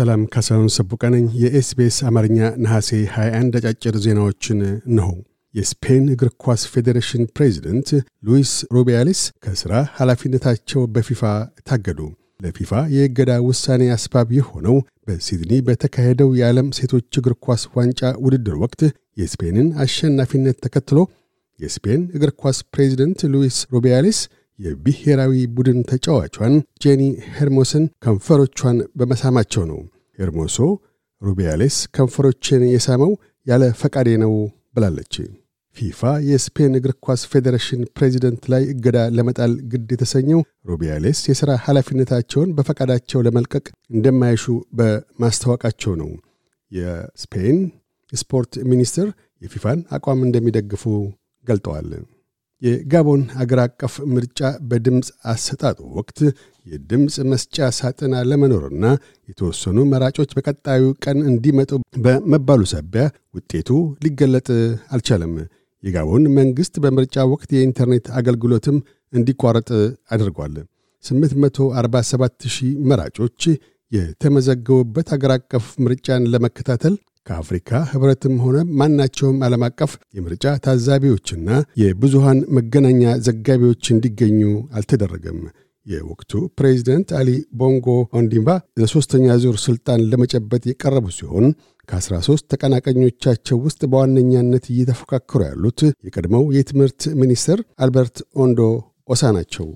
ሰላም ካሳሁን ሰቡቀ ነኝ። የ SBS አማርኛ ነሐሴ 21 አጫጭር ዜናዎችን እንሆ። የስፔን እግር ኳስ ፌዴሬሽን ፕሬዚደንት ሉዊስ ሩቢያሊስ ከሥራ ኃላፊነታቸው በፊፋ ታገዱ። ለፊፋ የእገዳ ውሳኔ አስባብ የሆነው በሲድኒ በተካሄደው የዓለም ሴቶች እግር ኳስ ዋንጫ ውድድር ወቅት የስፔንን አሸናፊነት ተከትሎ የስፔን እግር ኳስ ፕሬዚደንት ሉዊስ ሩቢያሊስ የብሔራዊ ቡድን ተጫዋቿን ጄኒ ሄርሞስን ከንፈሮቿን በመሳማቸው ነው። ሄርሞሶ ሩቢያሌስ ከንፈሮችን የሳመው ያለ ፈቃዴ ነው ብላለች። ፊፋ የስፔን እግር ኳስ ፌዴሬሽን ፕሬዚደንት ላይ እገዳ ለመጣል ግድ የተሰኘው ሩቢያሌስ የሥራ ኃላፊነታቸውን በፈቃዳቸው ለመልቀቅ እንደማይሹ በማስታወቃቸው ነው። የስፔን ስፖርት ሚኒስትር የፊፋን አቋም እንደሚደግፉ ገልጠዋል። የጋቦን አገር አቀፍ ምርጫ በድምፅ አሰጣጡ ወቅት የድምፅ መስጫ ሳጥን አለመኖርና የተወሰኑ መራጮች በቀጣዩ ቀን እንዲመጡ በመባሉ ሳቢያ ውጤቱ ሊገለጥ አልቻለም። የጋቦን መንግሥት በምርጫ ወቅት የኢንተርኔት አገልግሎትም እንዲቋረጥ አድርጓል። 847 ሺህ መራጮች የተመዘገቡበት አገር አቀፍ ምርጫን ለመከታተል ከአፍሪካ ኅብረትም ሆነ ማናቸውም ዓለም አቀፍ የምርጫ ታዛቢዎችና የብዙሃን መገናኛ ዘጋቢዎች እንዲገኙ አልተደረገም። የወቅቱ ፕሬዚደንት አሊ ቦንጎ ኦንዲምባ ለሦስተኛ ዙር ሥልጣን ለመጨበጥ የቀረቡ ሲሆን ከ13 ተቀናቃኞቻቸው ውስጥ በዋነኛነት እየተፎካከሩ ያሉት የቀድሞው የትምህርት ሚኒስትር አልበርት ኦንዶ ኦሳ ናቸው።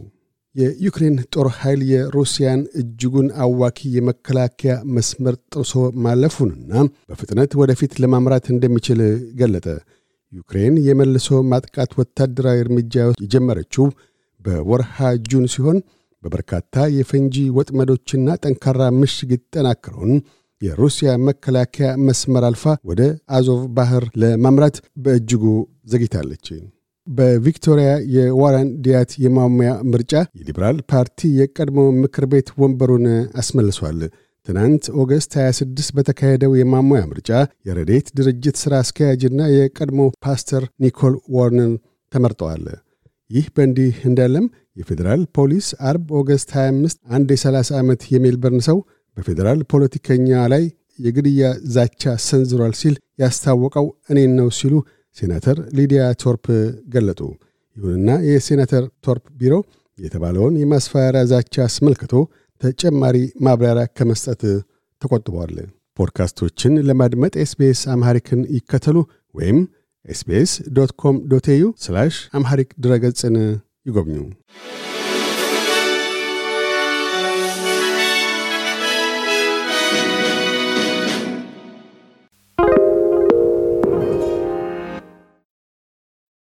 የዩክሬን ጦር ኃይል የሩሲያን እጅጉን አዋኪ የመከላከያ መስመር ጥሶ ማለፉንና በፍጥነት ወደፊት ለማምራት እንደሚችል ገለጠ። ዩክሬን የመልሶ ማጥቃት ወታደራዊ እርምጃ የጀመረችው በወርሃ ጁን ሲሆን በበርካታ የፈንጂ ወጥመዶችና ጠንካራ ምሽግ ይጠናክረውን የሩሲያ መከላከያ መስመር አልፋ ወደ አዞቭ ባህር ለማምራት በእጅጉ ዘግይታለች። በቪክቶሪያ የዋራን ዲያት የማሙያ ምርጫ የሊበራል ፓርቲ የቀድሞ ምክር ቤት ወንበሩን አስመልሷል። ትናንት ኦገስት 26 በተካሄደው የማሟያ ምርጫ የረዴት ድርጅት ሥራ አስኪያጅና የቀድሞ ፓስተር ኒኮል ዋርነን ተመርጠዋል። ይህ በእንዲህ እንዳለም የፌዴራል ፖሊስ አርብ ኦገስት 25 አንድ የ30 ዓመት የሜልበርን ሰው በፌዴራል ፖለቲከኛ ላይ የግድያ ዛቻ ሰንዝሯል ሲል ያስታወቀው እኔን ነው ሲሉ ሴናተር ሊዲያ ቶርፕ ገለጡ። ይሁንና የሴናተር ቶርፕ ቢሮ የተባለውን የማስፈራሪያ ዛቻ አስመልክቶ ተጨማሪ ማብራሪያ ከመስጠት ተቆጥበዋል። ፖድካስቶችን ለማድመጥ SBS Amharic ን ይከተሉ ወይም SBS dot com dot au Amharic ድረገጽን ይጎብኙ።